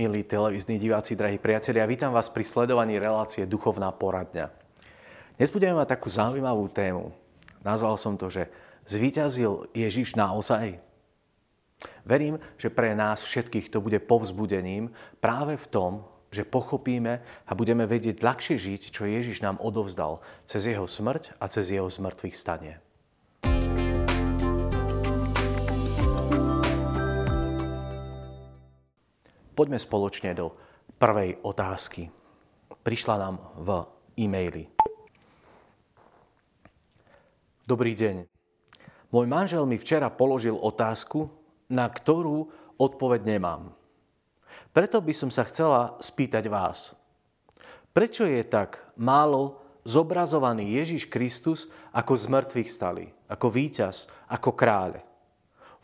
Milí televízni diváci, drahí priatelia, vítam vás pri sledovaní relácie Duchovná poradňa. Dnes budeme mať takú zaujímavú tému. Nazval som to, že zvíťazil Ježiš naozaj? Verím, že pre nás všetkých to bude povzbudením práve v tom, že pochopíme a budeme vedieť ľahšie žiť, čo Ježiš nám odovzdal cez jeho smrť a cez jeho zmrtvých stanie. Poďme spoločne do prvej otázky. Prišla nám v e-maili. Dobrý deň. Môj manžel mi včera položil otázku, na ktorú odpoveď nemám. Preto by som sa chcela spýtať vás. Prečo je tak málo zobrazovaný Ježiš Kristus ako z mŕtvych stali, ako víťaz, ako kráľ?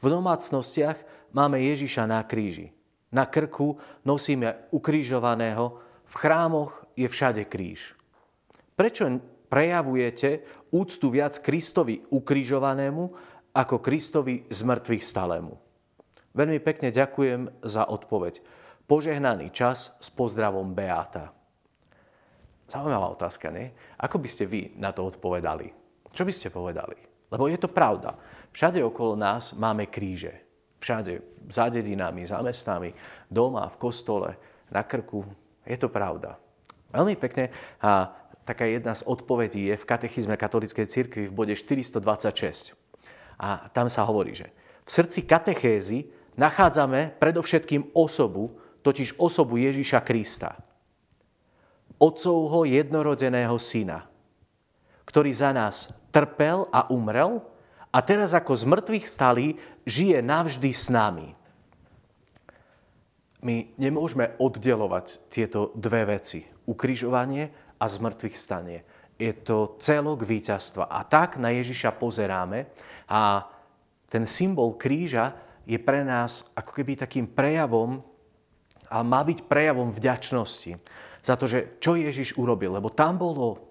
V domácnostiach máme Ježiša na kríži. Na krku nosíme ukrižovaného, v chrámoch je všade kríž. Prečo prejavujete úctu viac Kristovi ukrižovanému ako Kristovi z mŕtvych stalému? Veľmi pekne ďakujem za odpoveď. Požehnaný čas s pozdravom Beata. Zaujímavá otázka, nie? Ako by ste vy na to odpovedali? Čo by ste povedali? Lebo je to pravda. Všade okolo nás máme kríže. Všade, za dedinami, za mestami, doma, v kostole, na krku. Je to pravda. Veľmi pekne a taká jedna z odpovedí je v katechizme katolíckej cirkvi v bode 426. A tam sa hovorí, že v srdci katechézy nachádzame predovšetkým osobu, totiž osobu Ježíša Krista. Otcovho jednorodeného syna, ktorý za nás trpel a umrel a teraz ako z mŕtvych stalí žije navždy s nami. My nemôžeme oddelovať tieto dve veci. Ukrižovanie a zmrtvých stanie. Je to celok víťazstva. A tak na Ježiša pozeráme a ten symbol kríža je pre nás ako keby takým prejavom a má byť prejavom vďačnosti za to, že čo Ježiš urobil. Lebo tam bolo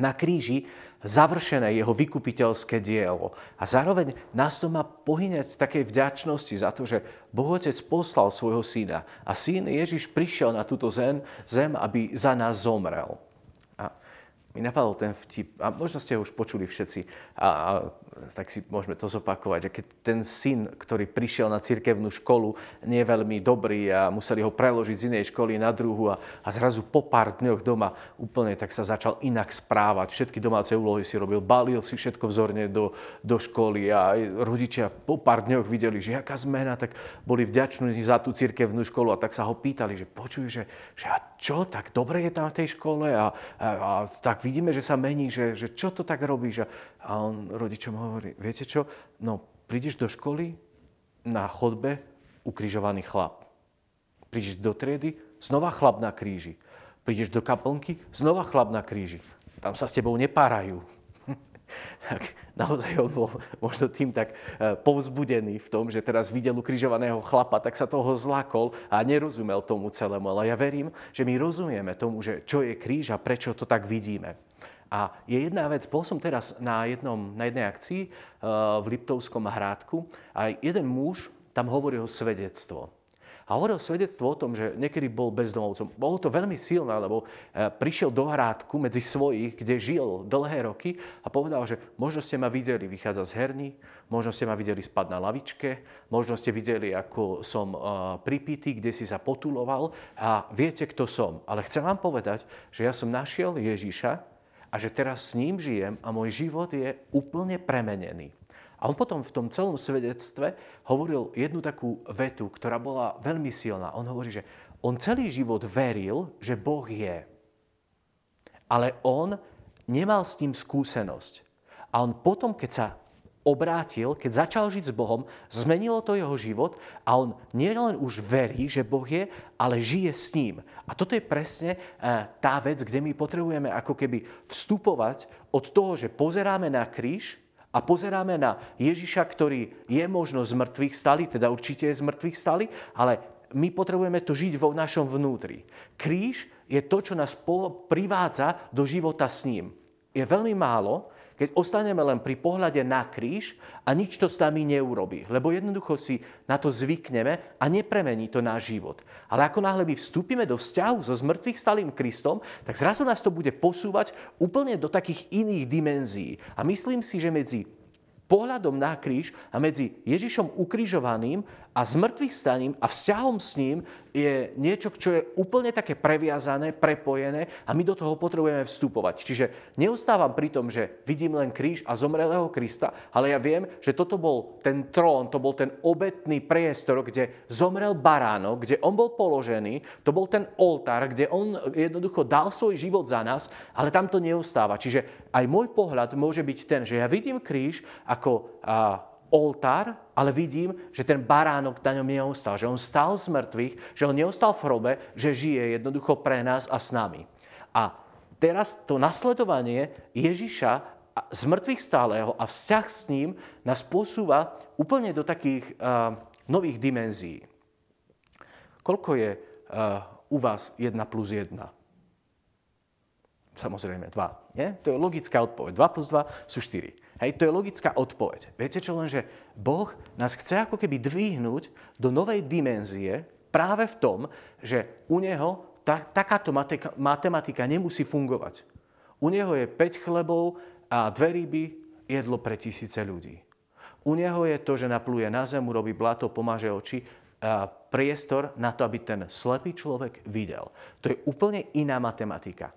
na kríži završené jeho vykupiteľské dielo. A zároveň nás to má pohyňať takej vďačnosti za to, že Boh Otec poslal svojho syna a syn Ježiš prišiel na túto zem, zem aby za nás zomrel. A mi napadol ten vtip, a možno ste ho už počuli všetci, a, a tak si môžeme to zopakovať, že keď ten syn, ktorý prišiel na cirkevnú školu, nie je veľmi dobrý a museli ho preložiť z inej školy na druhu a, a zrazu po pár dňoch doma úplne tak sa začal inak správať. Všetky domáce úlohy si robil, balil si všetko vzorne do, do školy a rodičia po pár dňoch videli, že aká zmena, tak boli vďační za tú cirkevnú školu a tak sa ho pýtali, že počuj, že, že a čo, tak dobre je tam v tej škole a, a, a tak vidíme, že sa mení, že, že čo to tak robíš a, a on rodičom hovorí, viete čo, no prídeš do školy, na chodbe ukrižovaný chlap. Prídeš do triedy, znova chlap na kríži. Prídeš do kaplnky, znova chlap na kríži. Tam sa s tebou nepárajú. tak naozaj on bol možno tým tak e, povzbudený v tom, že teraz videl ukrižovaného chlapa, tak sa toho zlakol a nerozumel tomu celému. Ale ja verím, že my rozumieme tomu, že čo je kríž a prečo to tak vidíme. A je jedna vec, bol som teraz na, jednom, na jednej akcii uh, v Liptovskom hrádku a jeden muž tam hovoril svedectvo. A hovoril svedectvo o tom, že niekedy bol bezdomovcom. Bolo to veľmi silné, lebo eh, prišiel do hrádku medzi svojich, kde žil dlhé roky a povedal, že možno ste ma videli vychádzať z herní, možno ste ma videli spať na lavičke, možno ste videli, ako som eh, pripitý, kde si sa potuloval a viete, kto som. Ale chcem vám povedať, že ja som našiel Ježiša, a že teraz s ním žijem a môj život je úplne premenený. A on potom v tom celom svedectve hovoril jednu takú vetu, ktorá bola veľmi silná. On hovorí, že on celý život veril, že Boh je. Ale on nemal s ním skúsenosť. A on potom, keď sa obrátil, keď začal žiť s Bohom, zmenilo to jeho život a on nielen už verí, že Boh je, ale žije s ním. A toto je presne eh, tá vec, kde my potrebujeme ako keby vstupovať od toho, že pozeráme na kríž a pozeráme na Ježiša, ktorý je možno z mŕtvych stali, teda určite je z mŕtvych stali, ale my potrebujeme to žiť vo našom vnútri. Kríž je to, čo nás privádza do života s ním. Je veľmi málo, keď ostaneme len pri pohľade na kríž a nič to s nami neurobí. Lebo jednoducho si na to zvykneme a nepremení to náš život. Ale ako náhle my vstúpime do vzťahu so zmrtvých stalým Kristom, tak zrazu nás to bude posúvať úplne do takých iných dimenzií. A myslím si, že medzi pohľadom na kríž a medzi Ježišom ukrižovaným a zmrtvých staním a vzťahom s ním je niečo, čo je úplne také previazané, prepojené a my do toho potrebujeme vstupovať. Čiže neustávam pri tom, že vidím len kríž a zomrelého Krista, ale ja viem, že toto bol ten trón, to bol ten obetný priestor, kde zomrel baránok, kde on bol položený, to bol ten oltár, kde on jednoducho dal svoj život za nás, ale tam to neustáva. Čiže aj môj pohľad môže byť ten, že ja vidím kríž ako oltár, ale vidím, že ten baránok na ňom neostal, že on stal z mŕtvych, že on neostal v hrobe, že žije jednoducho pre nás a s nami. A teraz to nasledovanie Ježiša z mŕtvych stáleho a vzťah s ním nás posúva úplne do takých uh, nových dimenzií. Koľko je uh, u vás 1 plus 1? Samozrejme 2. Nie? To je logická odpoveď. 2 plus 2 sú 4. Hej, to je logická odpoveď. Viete čo, lenže Boh nás chce ako keby dvihnúť do novej dimenzie práve v tom, že u Neho ta, takáto matematika nemusí fungovať. U Neho je 5 chlebov a dve ryby, jedlo pre tisíce ľudí. U Neho je to, že napluje na zem, robí blato, pomáže oči, a priestor na to, aby ten slepý človek videl. To je úplne iná matematika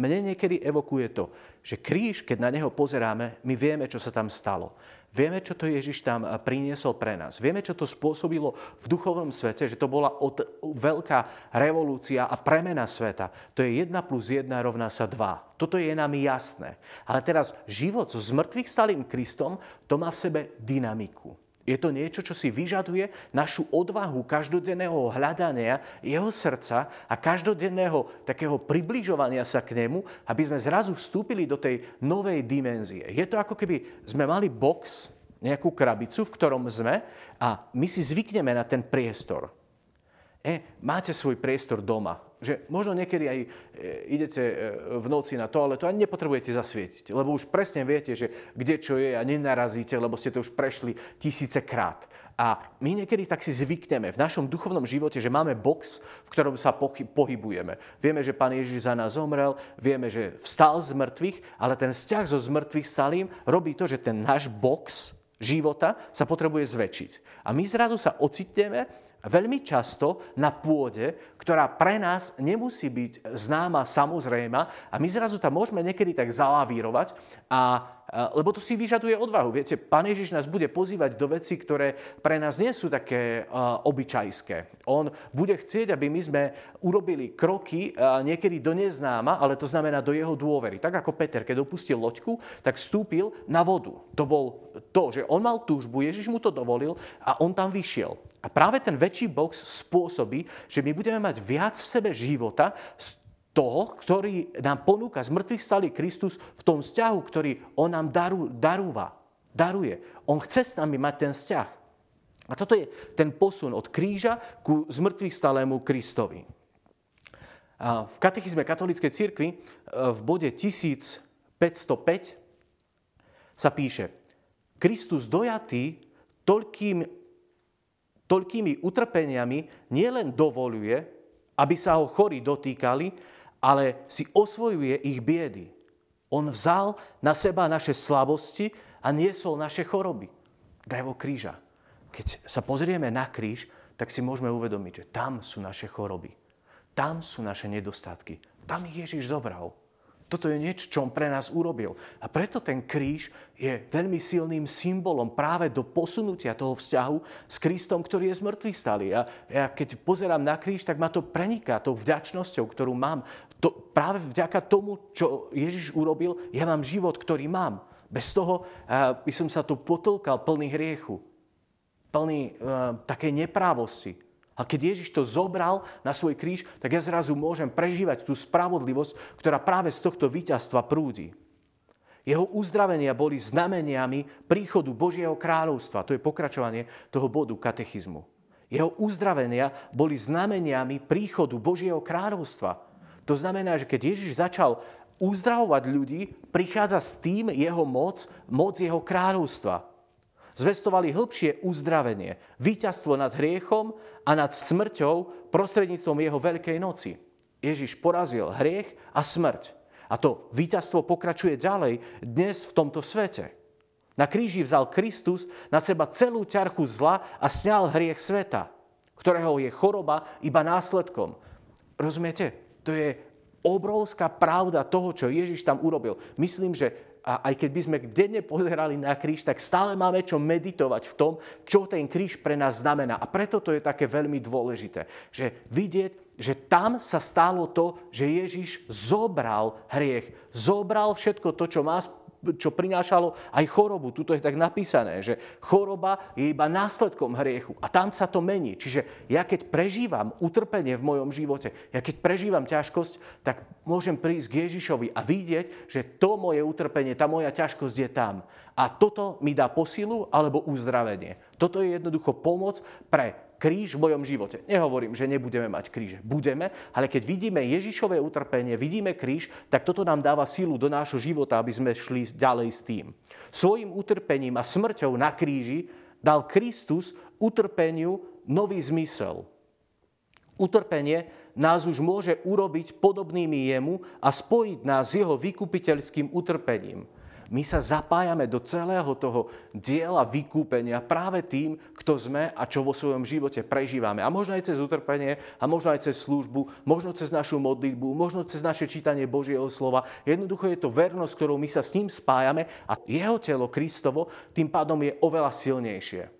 mne niekedy evokuje to, že kríž, keď na neho pozeráme, my vieme, čo sa tam stalo. Vieme, čo to Ježiš tam eh, priniesol pre nás. Vieme, čo to spôsobilo v duchovnom svete, že to bola od, veľká revolúcia a premena sveta. To je 1 plus 1 rovná sa 2. Toto je nám jasné. Ale teraz život so zmrtvých stalým Kristom, to má v sebe dynamiku. Je to niečo, čo si vyžaduje našu odvahu každodenného hľadania jeho srdca a každodenného takého približovania sa k nemu, aby sme zrazu vstúpili do tej novej dimenzie. Je to ako keby sme mali box, nejakú krabicu, v ktorom sme a my si zvykneme na ten priestor. E, máte svoj priestor doma, že možno niekedy aj e, idete e, v noci na toaletu a nepotrebujete zasvietiť, lebo už presne viete, že kde čo je a nenarazíte, lebo ste to už prešli tisíce krát. A my niekedy tak si zvykneme v našom duchovnom živote, že máme box, v ktorom sa pohybujeme. Vieme, že Pán Ježiš za nás zomrel, vieme, že vstal z mŕtvych, ale ten vzťah so zmrtvých stalým robí to, že ten náš box života sa potrebuje zväčšiť. A my zrazu sa ocitneme veľmi často na pôde, ktorá pre nás nemusí byť známa, samozrejma a my zrazu tam môžeme niekedy tak zalavírovať, a, lebo to si vyžaduje odvahu. Viete, Pán Ježiš nás bude pozývať do veci, ktoré pre nás nie sú také uh, obyčajské. On bude chcieť, aby my sme urobili kroky uh, niekedy do neznáma, ale to znamená do jeho dôvery. Tak ako Peter, keď opustil loďku, tak vstúpil na vodu. To bol to, že on mal túžbu, Ježiš mu to dovolil a on tam vyšiel. A práve ten väčší box spôsobí, že my budeme mať viac v sebe života z toho, ktorý nám ponúka z mŕtvych stalý Kristus v tom vzťahu, ktorý on nám daru, darúva, daruje. On chce s nami mať ten vzťah. A toto je ten posun od kríža ku zmrtvých stalému Kristovi. A v katechizme katolíckej cirkvi e, v bode 1505 sa píše Kristus dojatý toľkým toľkými utrpeniami nielen dovoluje, aby sa ho chorí dotýkali, ale si osvojuje ich biedy. On vzal na seba naše slabosti a niesol naše choroby. Drevo kríža. Keď sa pozrieme na kríž, tak si môžeme uvedomiť, že tam sú naše choroby. Tam sú naše nedostatky. Tam ich Ježiš zobral. Toto je niečo, čo on pre nás urobil. A preto ten kríž je veľmi silným symbolom práve do posunutia toho vzťahu s Kristom, ktorý je z mŕtvych stali. A ja keď pozerám na kríž, tak ma to preniká tou vďačnosťou, ktorú mám. To, práve vďaka tomu, čo Ježiš urobil, ja mám život, ktorý mám. Bez toho uh, by som sa tu potlkal plný hriechu, plný uh, takej neprávosti. A keď Ježiš to zobral na svoj kríž, tak ja zrazu môžem prežívať tú spravodlivosť, ktorá práve z tohto víťazstva prúdi. Jeho uzdravenia boli znameniami príchodu Božieho kráľovstva. To je pokračovanie toho bodu katechizmu. Jeho uzdravenia boli znameniami príchodu Božieho kráľovstva. To znamená, že keď Ježiš začal uzdravovať ľudí, prichádza s tým jeho moc, moc jeho kráľovstva. Zvestovali hĺbšie uzdravenie, víťazstvo nad hriechom a nad smrťou prostredníctvom jeho veľkej noci. Ježiš porazil hriech a smrť. A to víťazstvo pokračuje ďalej dnes v tomto svete. Na kríži vzal Kristus na seba celú ťarchu zla a sňal hriech sveta, ktorého je choroba iba následkom. Rozumiete? To je obrovská pravda toho, čo Ježiš tam urobil. Myslím, že a aj keď by sme denne pozerali na kríž, tak stále máme čo meditovať v tom, čo ten kríž pre nás znamená. A preto to je také veľmi dôležité, že vidieť, že tam sa stalo to, že Ježiš zobral hriech, zobral všetko to, čo má čo prinášalo aj chorobu. Tuto je tak napísané, že choroba je iba následkom hriechu. A tam sa to mení. Čiže ja keď prežívam utrpenie v mojom živote, ja keď prežívam ťažkosť, tak môžem prísť k Ježišovi a vidieť, že to moje utrpenie, tá moja ťažkosť je tam. A toto mi dá posilu alebo uzdravenie. Toto je jednoducho pomoc pre kríž v mojom živote. Nehovorím, že nebudeme mať kríže. Budeme, ale keď vidíme Ježišové utrpenie, vidíme kríž, tak toto nám dáva silu do nášho života, aby sme šli ďalej s tým. Svojim utrpením a smrťou na kríži dal Kristus utrpeniu nový zmysel. Utrpenie nás už môže urobiť podobnými jemu a spojiť nás s jeho vykupiteľským utrpením my sa zapájame do celého toho diela vykúpenia práve tým, kto sme a čo vo svojom živote prežívame. A možno aj cez utrpenie, a možno aj cez službu, možno cez našu modlitbu, možno cez naše čítanie Božieho slova. Jednoducho je to vernosť, ktorou my sa s ním spájame a jeho telo Kristovo tým pádom je oveľa silnejšie.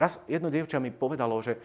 Raz jedno dievča mi povedalo, že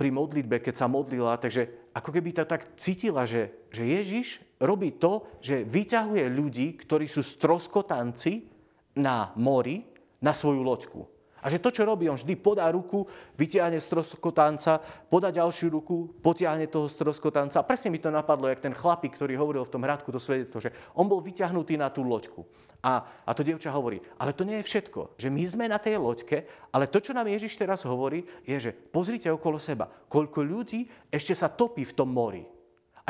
pri modlitbe, keď sa modlila, takže ako keby to tak cítila, že, že Ježiš robí to, že vyťahuje ľudí, ktorí sú stroskotanci na mori, na svoju loďku. A že to, čo robí, on vždy podá ruku, vytiahne stroskotanca, podá ďalšiu ruku, potiahne toho stroskotanca. A presne mi to napadlo, jak ten chlapík, ktorý hovoril v tom hradku to svedectvo, že on bol vyťahnutý na tú loďku. A, a to dievča hovorí, ale to nie je všetko, že my sme na tej loďke, ale to, čo nám Ježiš teraz hovorí, je, že pozrite okolo seba, koľko ľudí ešte sa topí v tom mori.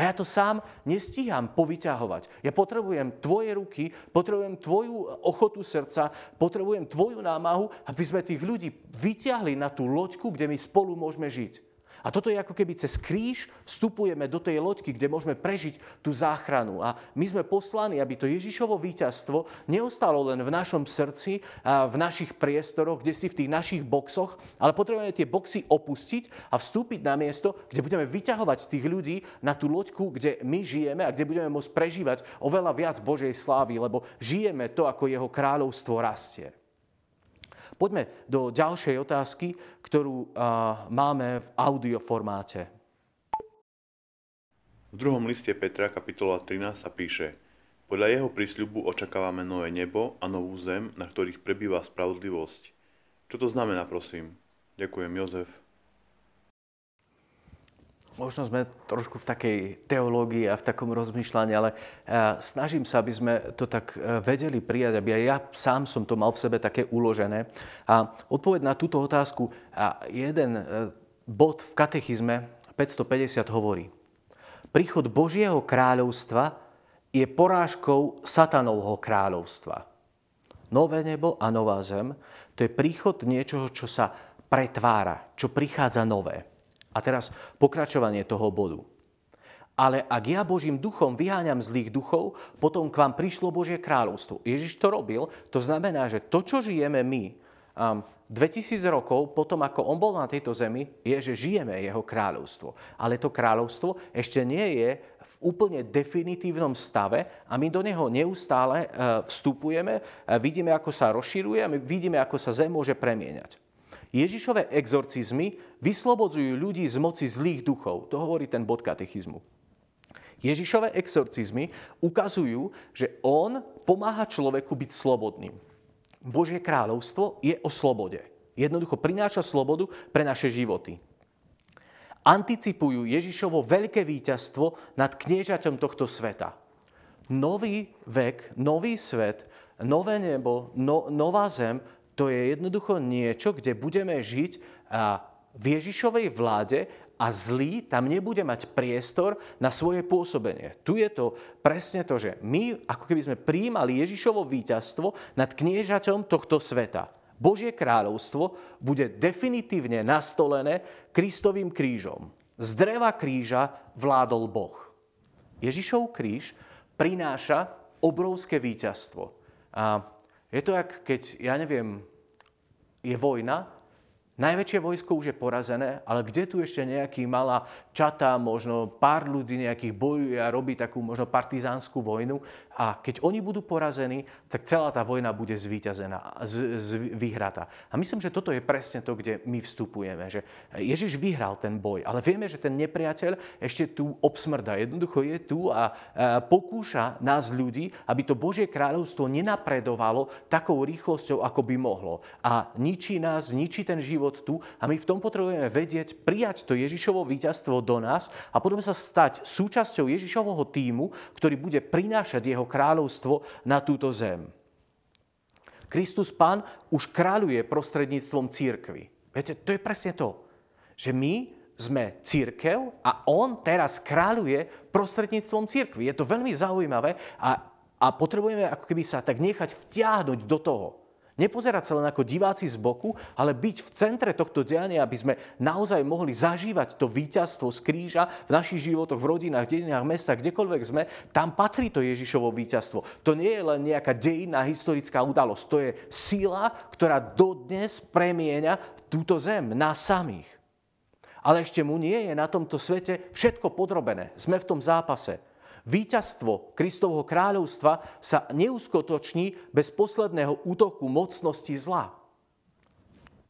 A ja to sám nestíham povyťahovať. Ja potrebujem tvoje ruky, potrebujem tvoju ochotu srdca, potrebujem tvoju námahu, aby sme tých ľudí vyťahli na tú loďku, kde my spolu môžeme žiť. A toto je ako keby cez kríž vstupujeme do tej loďky, kde môžeme prežiť tú záchranu. A my sme poslani, aby to Ježišovo víťazstvo neostalo len v našom srdci, a v našich priestoroch, kde si v tých našich boxoch, ale potrebujeme tie boxy opustiť a vstúpiť na miesto, kde budeme vyťahovať tých ľudí na tú loďku, kde my žijeme a kde budeme môcť prežívať oveľa viac Božej slávy, lebo žijeme to, ako jeho kráľovstvo rastie. Poďme do ďalšej otázky, ktorú máme v audioformáte. V druhom liste Petra, kapitola 13, sa píše Podľa jeho prísľubu očakávame nové nebo a novú zem, na ktorých prebýva spravodlivosť. Čo to znamená, prosím? Ďakujem, Jozef. Možno sme trošku v takej teológii a v takom rozmýšľaní, ale eh, snažím sa, aby sme to tak eh, vedeli prijať, aby aj ja sám som to mal v sebe také uložené. A odpoveď na túto otázku, a jeden eh, bod v katechizme 550 hovorí. Príchod Božieho kráľovstva je porážkou satanovho kráľovstva. Nové nebo a nová zem, to je príchod niečoho, čo sa pretvára, čo prichádza nové. A teraz pokračovanie toho bodu. Ale ak ja Božím duchom vyháňam zlých duchov, potom k vám prišlo Božie kráľovstvo. Ježiš to robil, to znamená, že to, čo žijeme my, um, 2000 rokov potom, ako on bol na tejto zemi, je, že žijeme jeho kráľovstvo. Ale to kráľovstvo ešte nie je v úplne definitívnom stave a my do neho neustále uh, vstupujeme, vidíme, ako sa rozširuje a my vidíme, ako sa zem môže premieňať. Ježišové exorcizmy vyslobodzujú ľudí z moci zlých duchov. To hovorí ten bod katechizmu. Ježišové exorcizmy ukazujú, že on pomáha človeku byť slobodným. Božie kráľovstvo je o slobode. Jednoducho prináša slobodu pre naše životy. Anticipujú Ježišovo veľké víťazstvo nad kniežaťom tohto sveta. Nový vek, nový svet, nové nebo, no, nová zem to je jednoducho niečo, kde budeme žiť v Ježišovej vláde a zlý tam nebude mať priestor na svoje pôsobenie. Tu je to presne to, že my ako keby sme prijímali Ježišovo víťazstvo nad kniežaťom tohto sveta. Božie kráľovstvo bude definitívne nastolené Kristovým krížom. Z dreva kríža vládol Boh. Ježišov kríž prináša obrovské víťazstvo. A je to, jak keď, ja neviem, je vojna Najväčšie vojsko už je porazené, ale kde tu ešte nejaký malá čata, možno pár ľudí nejakých bojuje a robí takú možno partizánsku vojnu a keď oni budú porazení, tak celá tá vojna bude zvíťazená, z, z, vyhratá. A myslím, že toto je presne to, kde my vstupujeme, že Ježiš vyhral ten boj, ale vieme, že ten nepriateľ ešte tu obsmrda. Jednoducho je tu a, a pokúša nás ľudí, aby to Božie kráľovstvo nenapredovalo takou rýchlosťou, ako by mohlo. A ničí nás, ničí ten život život tu a my v tom potrebujeme vedieť, prijať to Ježišovo víťazstvo do nás a potom sa stať súčasťou Ježišovho týmu, ktorý bude prinášať jeho kráľovstvo na túto zem. Kristus Pán už kráľuje prostredníctvom církvy. Viete, to je presne to, že my sme církev a on teraz kráľuje prostredníctvom církvy. Je to veľmi zaujímavé a, a potrebujeme ako keby sa tak nechať vtiahnuť do toho. Nepozerať sa len ako diváci z boku, ale byť v centre tohto diania, aby sme naozaj mohli zažívať to víťazstvo z kríža v našich životoch, v rodinách, dedinách, mestách, kdekoľvek sme. Tam patrí to Ježišovo víťazstvo. To nie je len nejaká dejinná historická udalosť. To je sila, ktorá dodnes premieňa túto zem, nás samých. Ale ešte mu nie je na tomto svete všetko podrobené. Sme v tom zápase. Výťazstvo Kristovho kráľovstva sa neuskutoční bez posledného útoku mocnosti zla.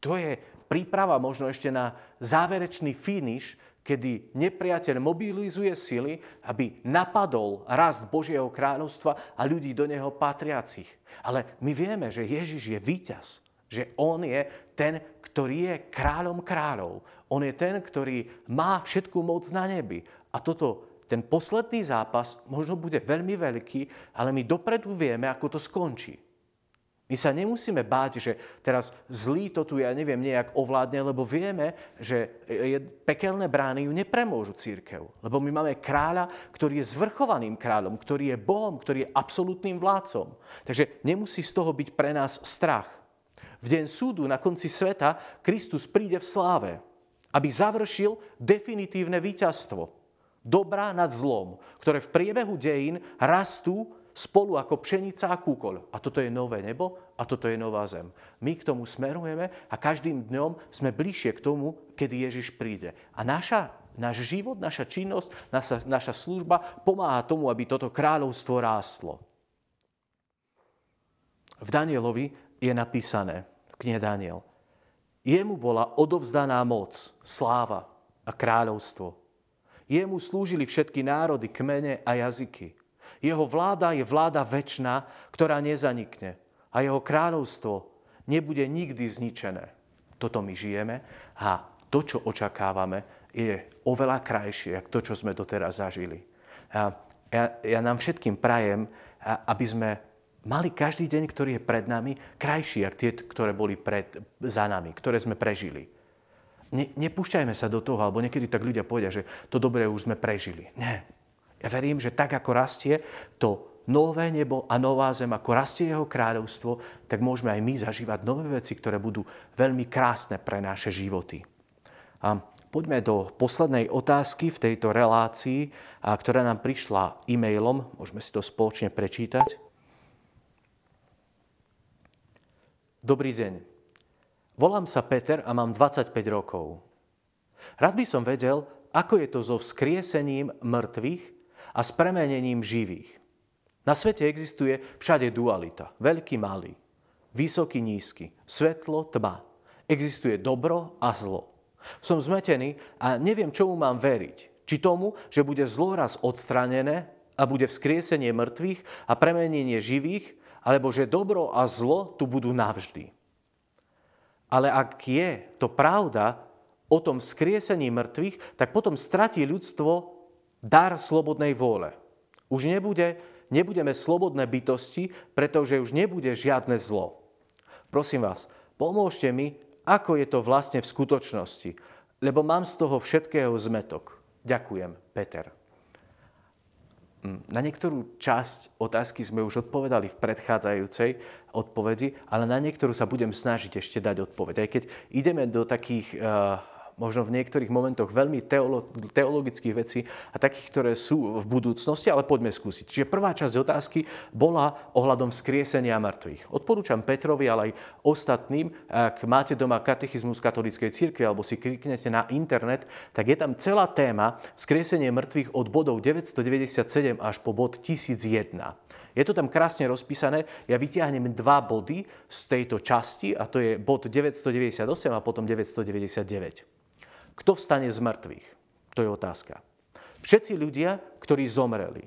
To je príprava možno ešte na záverečný finish, kedy nepriateľ mobilizuje sily, aby napadol rast Božieho kráľovstva a ľudí do neho patriacich. Ale my vieme, že Ježiš je víťaz, že On je ten, ktorý je kráľom kráľov. On je ten, ktorý má všetku moc na nebi. A toto ten posledný zápas možno bude veľmi veľký, ale my dopredu vieme, ako to skončí. My sa nemusíme báť, že teraz zlý to tu, ja neviem, nejak ovládne, lebo vieme, že pekelné brány ju nepremôžu církev. Lebo my máme kráľa, ktorý je zvrchovaným kráľom, ktorý je Bohom, ktorý je absolútnym vládcom. Takže nemusí z toho byť pre nás strach. V deň súdu na konci sveta Kristus príde v sláve, aby završil definitívne víťazstvo dobra nad zlom, ktoré v priebehu dejín rastú spolu ako pšenica a kúkol. A toto je nové nebo a toto je nová zem. My k tomu smerujeme a každým dňom sme bližšie k tomu, kedy Ježiš príde. A naša, náš život, naša činnosť, naša, naša služba pomáha tomu, aby toto kráľovstvo rástlo. V Danielovi je napísané, v knihe Daniel, jemu bola odovzdaná moc, sláva a kráľovstvo Jemu slúžili všetky národy, kmene a jazyky. Jeho vláda je vláda väčšná, ktorá nezanikne. A jeho kráľovstvo nebude nikdy zničené. Toto my žijeme a to, čo očakávame, je oveľa krajšie, ako to, čo sme doteraz zažili. A ja, ja nám všetkým prajem, aby sme mali každý deň, ktorý je pred nami, krajší, ako tie, ktoré boli pred, za nami, ktoré sme prežili ne, nepúšťajme sa do toho, alebo niekedy tak ľudia povedia, že to dobré už sme prežili. Nie. Ja verím, že tak, ako rastie to nové nebo a nová zem, ako rastie jeho kráľovstvo, tak môžeme aj my zažívať nové veci, ktoré budú veľmi krásne pre naše životy. A poďme do poslednej otázky v tejto relácii, a ktorá nám prišla e-mailom. Môžeme si to spoločne prečítať. Dobrý deň. Volám sa Peter a mám 25 rokov. Rád by som vedel, ako je to so vzkriesením mŕtvych a s premenením živých. Na svete existuje všade dualita. Veľký, malý, vysoký, nízky, svetlo, tma. Existuje dobro a zlo. Som zmetený a neviem, čomu mám veriť. Či tomu, že bude zlo raz odstranené a bude vzkriesenie mŕtvych a premenenie živých, alebo že dobro a zlo tu budú navždy. Ale ak je to pravda o tom vzkriesení mŕtvych, tak potom stratí ľudstvo dar slobodnej vôle. Už nebude, nebudeme slobodné bytosti, pretože už nebude žiadne zlo. Prosím vás, pomôžte mi, ako je to vlastne v skutočnosti. lebo mám z toho všetkého zmetok. Ďakujem, Peter. Mm, na niektorú časť otázky sme už odpovedali v predchádzajúcej odpovedi, ale na niektorú sa budem snažiť ešte dať odpoveď. Aj keď ideme do takých uh, možno v niektorých momentoch veľmi teolo- teologických vecí a takých, ktoré sú v budúcnosti, ale poďme skúsiť. Čiže prvá časť otázky bola ohľadom skriesenia mŕtvych. Odporúčam Petrovi, ale aj ostatným, ak máte doma katechizmus katolíckej cirkvi alebo si kliknete na internet, tak je tam celá téma skriesenie mŕtvych od bodov 997 až po bod 1001. Je to tam krásne rozpísané. Ja vytiahnem dva body z tejto časti a to je bod 998 a potom 999. Kto vstane z mŕtvych? To je otázka. Všetci ľudia, ktorí zomreli.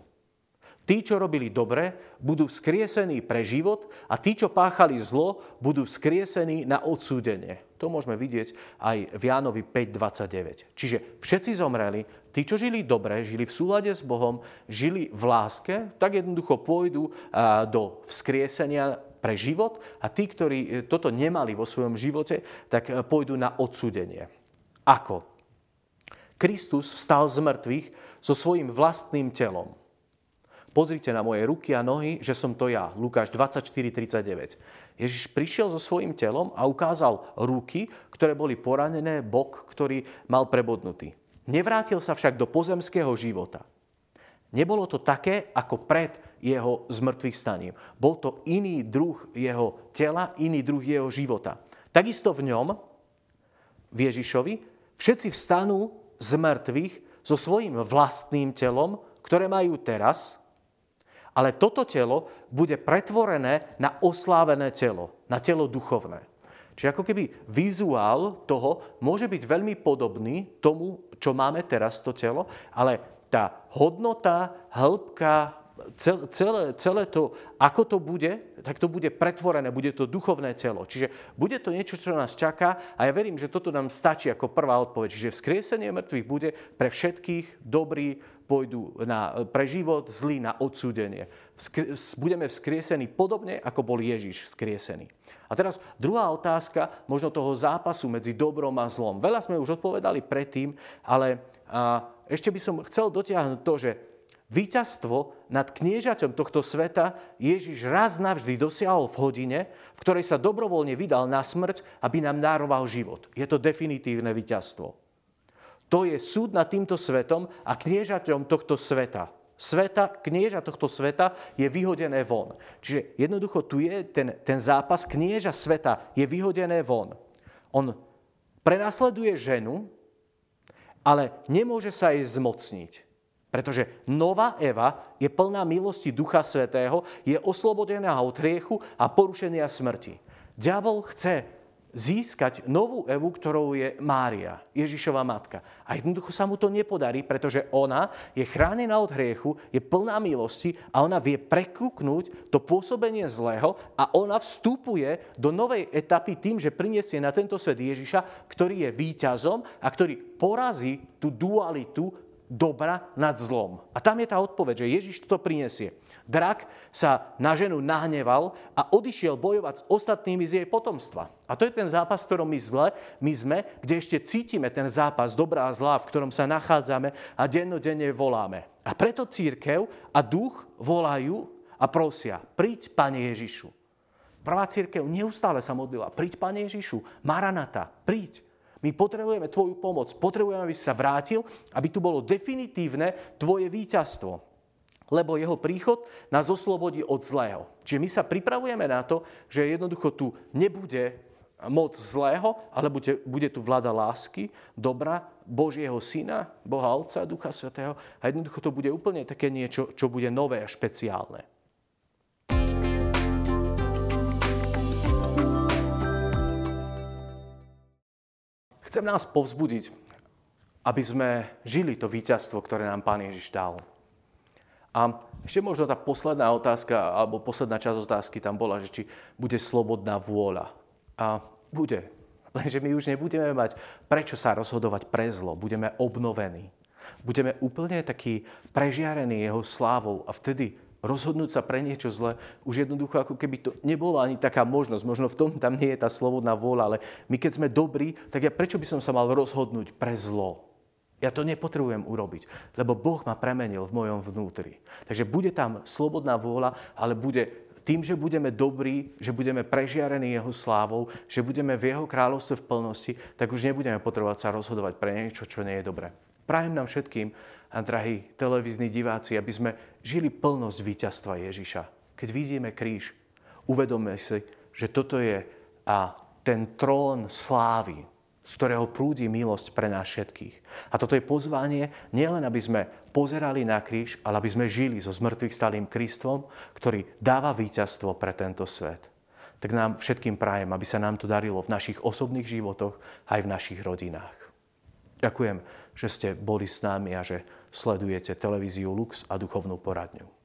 Tí, čo robili dobre, budú vzkriesení pre život a tí, čo páchali zlo, budú vzkriesení na odsúdenie. To môžeme vidieť aj v Jánovi 5.29. Čiže všetci zomreli, tí, čo žili dobre, žili v súlade s Bohom, žili v láske, tak jednoducho pôjdu do vzkriesenia pre život a tí, ktorí e, toto nemali vo svojom živote, tak e, pôjdu na odsúdenie. Ako? Kristus vstal z mŕtvych so svojím vlastným telom. Pozrite na moje ruky a nohy, že som to ja. Lukáš 24.39. Ježiš prišiel so svojím telom a ukázal ruky, ktoré boli poranené, bok, ktorý mal prebodnutý. Nevrátil sa však do pozemského života. Nebolo to také, ako pred jeho zmrtvých staním. Bol to iný druh jeho tela, iný druh jeho života. Takisto v ňom, v Ježišovi, Všetci vstanú z mŕtvych so svojím vlastným telom, ktoré majú teraz, ale toto telo bude pretvorené na oslávené telo, na telo duchovné. Čiže ako keby vizuál toho môže byť veľmi podobný tomu, čo máme teraz, to telo, ale tá hodnota, hĺbka, celé, celé to, ako to bude, tak to bude pretvorené, bude to duchovné telo. Čiže bude to niečo, čo nás čaká a ja verím, že toto nám stačí ako prvá odpoveď. Čiže vzkriesenie mŕtvych bude pre všetkých dobrý, pôjdu na, pre život, zlý na odsúdenie. Vskri, budeme vzkriesení podobne, ako bol Ježiš vzkriesený. A teraz druhá otázka, možno toho zápasu medzi dobrom a zlom. Veľa sme už odpovedali predtým, ale a, ešte by som chcel dotiahnuť to, že Výťazstvo nad kniežaťom tohto sveta Ježiš raz navždy dosiahol v hodine, v ktorej sa dobrovoľne vydal na smrť, aby nám dároval život. Je to definitívne víťazstvo. To je súd nad týmto svetom a kniežaťom tohto sveta. Sveta, knieža tohto sveta je vyhodené von. Čiže jednoducho tu je ten, ten zápas, knieža sveta je vyhodené von. On prenasleduje ženu, ale nemôže sa jej zmocniť. Pretože nová Eva je plná milosti Ducha Svetého, je oslobodená od hriechu a porušenia smrti. Diabol chce získať novú Evu, ktorou je Mária, Ježišova matka. A jednoducho sa mu to nepodarí, pretože ona je chránená od hriechu, je plná milosti a ona vie prekúknúť to pôsobenie zlého a ona vstupuje do novej etapy tým, že priniesie na tento svet Ježiša, ktorý je víťazom a ktorý porazí tú dualitu dobra nad zlom. A tam je tá odpoveď, že Ježiš to prinesie. Drak sa na ženu nahneval a odišiel bojovať s ostatnými z jej potomstva. A to je ten zápas, v ktorom my, zle, my sme, kde ešte cítime ten zápas dobrá a zlá, v ktorom sa nachádzame a dennodenne voláme. A preto církev a duch volajú a prosia, príď, Pane Ježišu. Prvá církev neustále sa modlila, príď, Pane Ježišu, Maranata, príď. My potrebujeme tvoju pomoc, potrebujeme, aby si sa vrátil, aby tu bolo definitívne tvoje víťazstvo. Lebo jeho príchod nás oslobodí od zlého. Čiže my sa pripravujeme na to, že jednoducho tu nebude moc zlého, ale bude, bude tu vláda lásky, dobra, Božieho Syna, Boha Otca, Ducha Svetého a jednoducho to bude úplne také niečo, čo bude nové a špeciálne. Chcem nás povzbudiť, aby sme žili to víťazstvo, ktoré nám Pán Ježiš dal. A ešte možno tá posledná otázka, alebo posledná časť otázky tam bola, že či bude slobodná vôľa. A bude. Lenže my už nebudeme mať prečo sa rozhodovať pre zlo. Budeme obnovení. Budeme úplne takí prežiarení jeho slávou a vtedy rozhodnúť sa pre niečo zlé, už jednoducho ako keby to nebola ani taká možnosť. Možno v tom tam nie je tá slobodná vôľa, ale my keď sme dobrí, tak ja prečo by som sa mal rozhodnúť pre zlo? Ja to nepotrebujem urobiť, lebo Boh ma premenil v mojom vnútri. Takže bude tam slobodná vôľa, ale bude tým, že budeme dobrí, že budeme prežiarení Jeho slávou, že budeme v Jeho kráľovstve v plnosti, tak už nebudeme potrebovať sa rozhodovať pre niečo, čo nie je dobré. Prajem nám všetkým, a drahí televízni diváci, aby sme žili plnosť víťazstva Ježiša. Keď vidíme kríž, uvedome si, že toto je a ten trón slávy, z ktorého prúdi milosť pre nás všetkých. A toto je pozvanie nielen, aby sme pozerali na kríž, ale aby sme žili so zmrtvých stalým Kristom, ktorý dáva víťazstvo pre tento svet. Tak nám všetkým prajem, aby sa nám to darilo v našich osobných životoch aj v našich rodinách. Ďakujem, že ste boli s nami a že sledujete televíziu Lux a duchovnú poradňu.